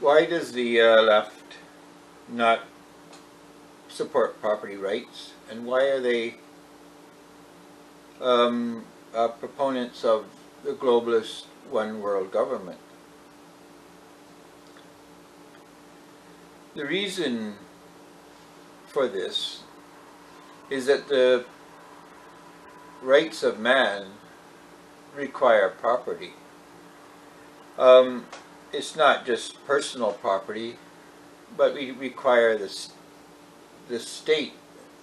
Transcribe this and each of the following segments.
why does the uh, left not support property rights, and why are they um, uh, proponents of the globalist one world government? The reason for this is that the rights of man require property. Um, it's not just personal property, but we require this the state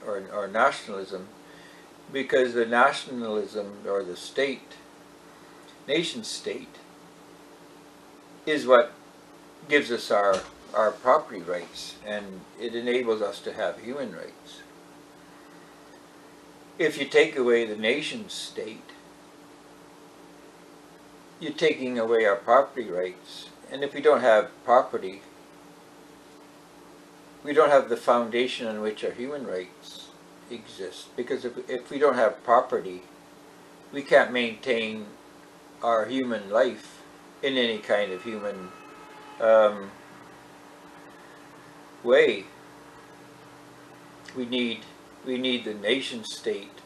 or, or nationalism because the nationalism or the state, nation state, is what gives us our, our property rights and it enables us to have human rights. If you take away the nation state, you're taking away our property rights. And if we don't have property, we don't have the foundation on which our human rights exist. Because if, if we don't have property, we can't maintain our human life in any kind of human um, way. We need we need the nation state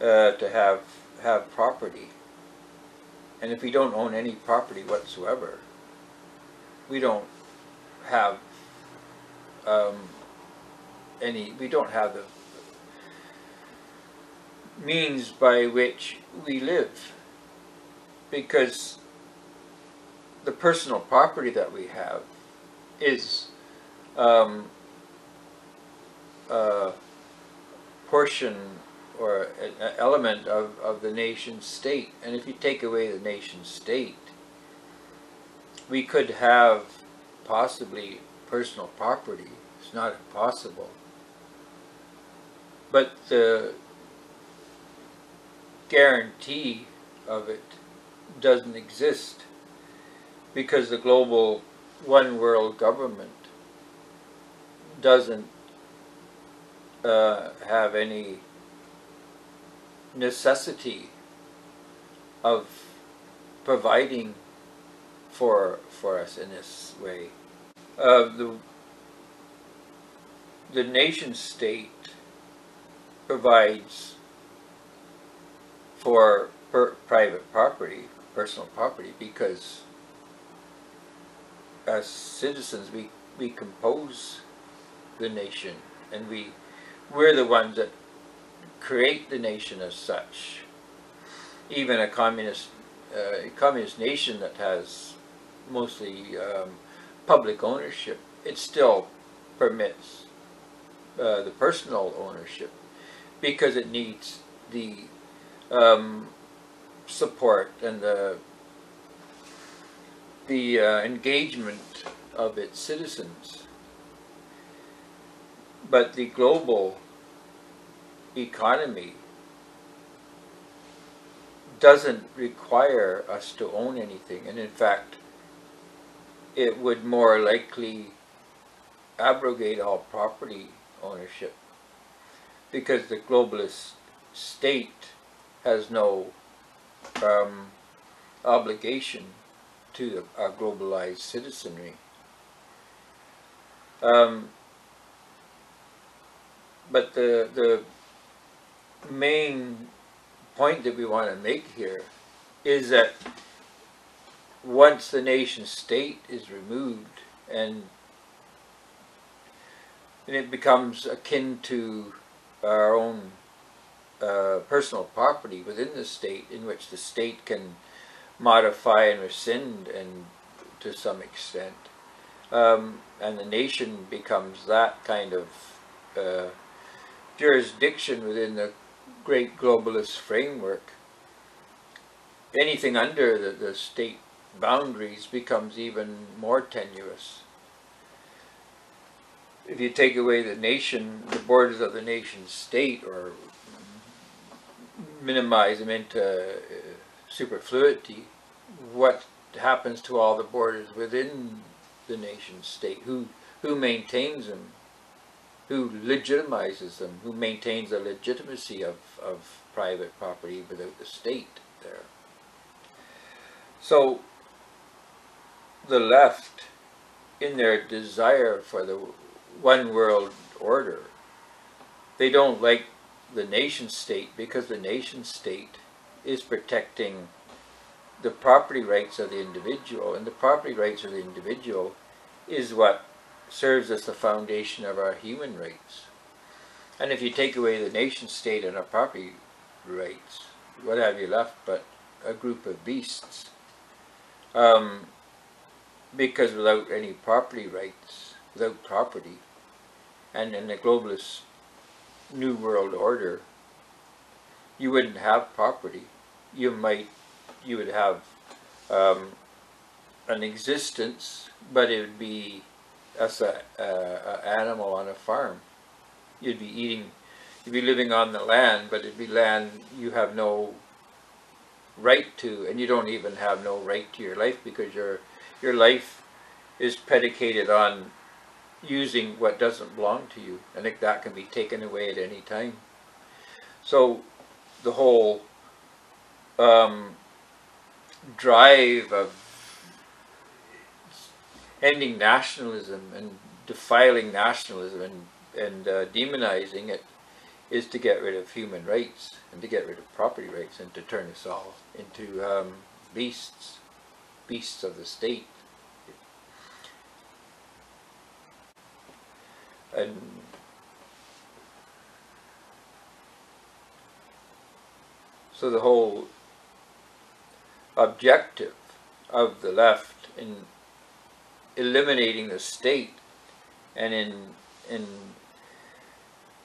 uh, to have have property. And if we don't own any property whatsoever, we don't have um, any, we don't have the means by which we live because the personal property that we have is um, a portion or an element of, of the nation state. And if you take away the nation state, we could have possibly personal property. It's not impossible. But the guarantee of it doesn't exist because the global one world government doesn't uh, have any necessity of providing for for us in this way. Uh, the the nation state provides for private property, personal property, because as citizens we we compose the nation and we we're the ones that create the nation as such. Even a communist uh, communist nation that has mostly um, public ownership, it still permits uh, the personal ownership because it needs the um, support and the the uh, engagement of its citizens. But the global economy doesn't require us to own anything and in fact it would more likely abrogate all property ownership because the globalist state has no um, obligation to our globalized citizenry. Um, but the, the main point that we want to make here is that once the nation state is removed and, and it becomes akin to our own uh, personal property within the state in which the state can modify and rescind and to some extent um, and the nation becomes that kind of uh, jurisdiction within the great globalist framework, anything under the, the state boundaries becomes even more tenuous. If you take away the nation, the borders of the nation state, or minimize them into uh, superfluity, what happens to all the borders within the nation state? Who, who maintains them? who legitimizes them, who maintains the legitimacy of, of private property without the state there. So the left in their desire for the one world order, they don't like the nation state because the nation state is protecting the property rights of the individual, and the property rights of the individual is what serves as the foundation of our human rights. And if you take away the nation state and our property rights, what have you left but a group of beasts? Um, because without any property rights, without property, and in the globalist new world order, you wouldn't have property. You might, you would have um, an existence, but it would be as a, a, animal on a farm. You'd be eating, you'd be living on the land, but it'd be land you have no right to, and you don't even have no right to your life because your your life is predicated on using what doesn't belong to you, and that can be taken away at any time. So the whole um, drive of ending nationalism and defiling nationalism and, and uh, demonizing it is to get rid of human rights and to get rid of property rights and to turn us all into um, beasts, beasts of the state. And so the whole objective of the left in eliminating the state and in in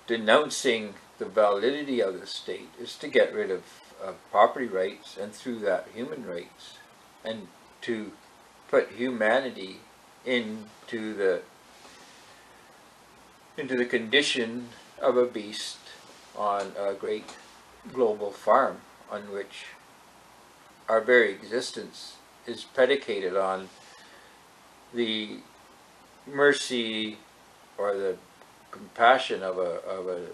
denouncing the validity of the state is to get rid of, of property rights and through that human rights and to put humanity into the into the condition of a beast on a great global farm on which our very existence is predicated on the mercy or the compassion of a, of a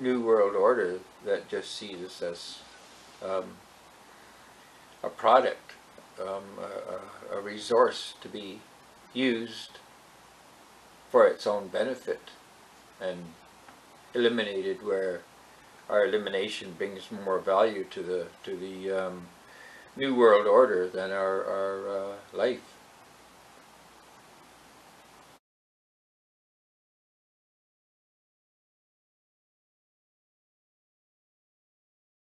new world order that just sees us as um, a product, um, a, a resource to be used for its own benefit and eliminated where our elimination brings more value to the to the um, new world order than our, our uh, life.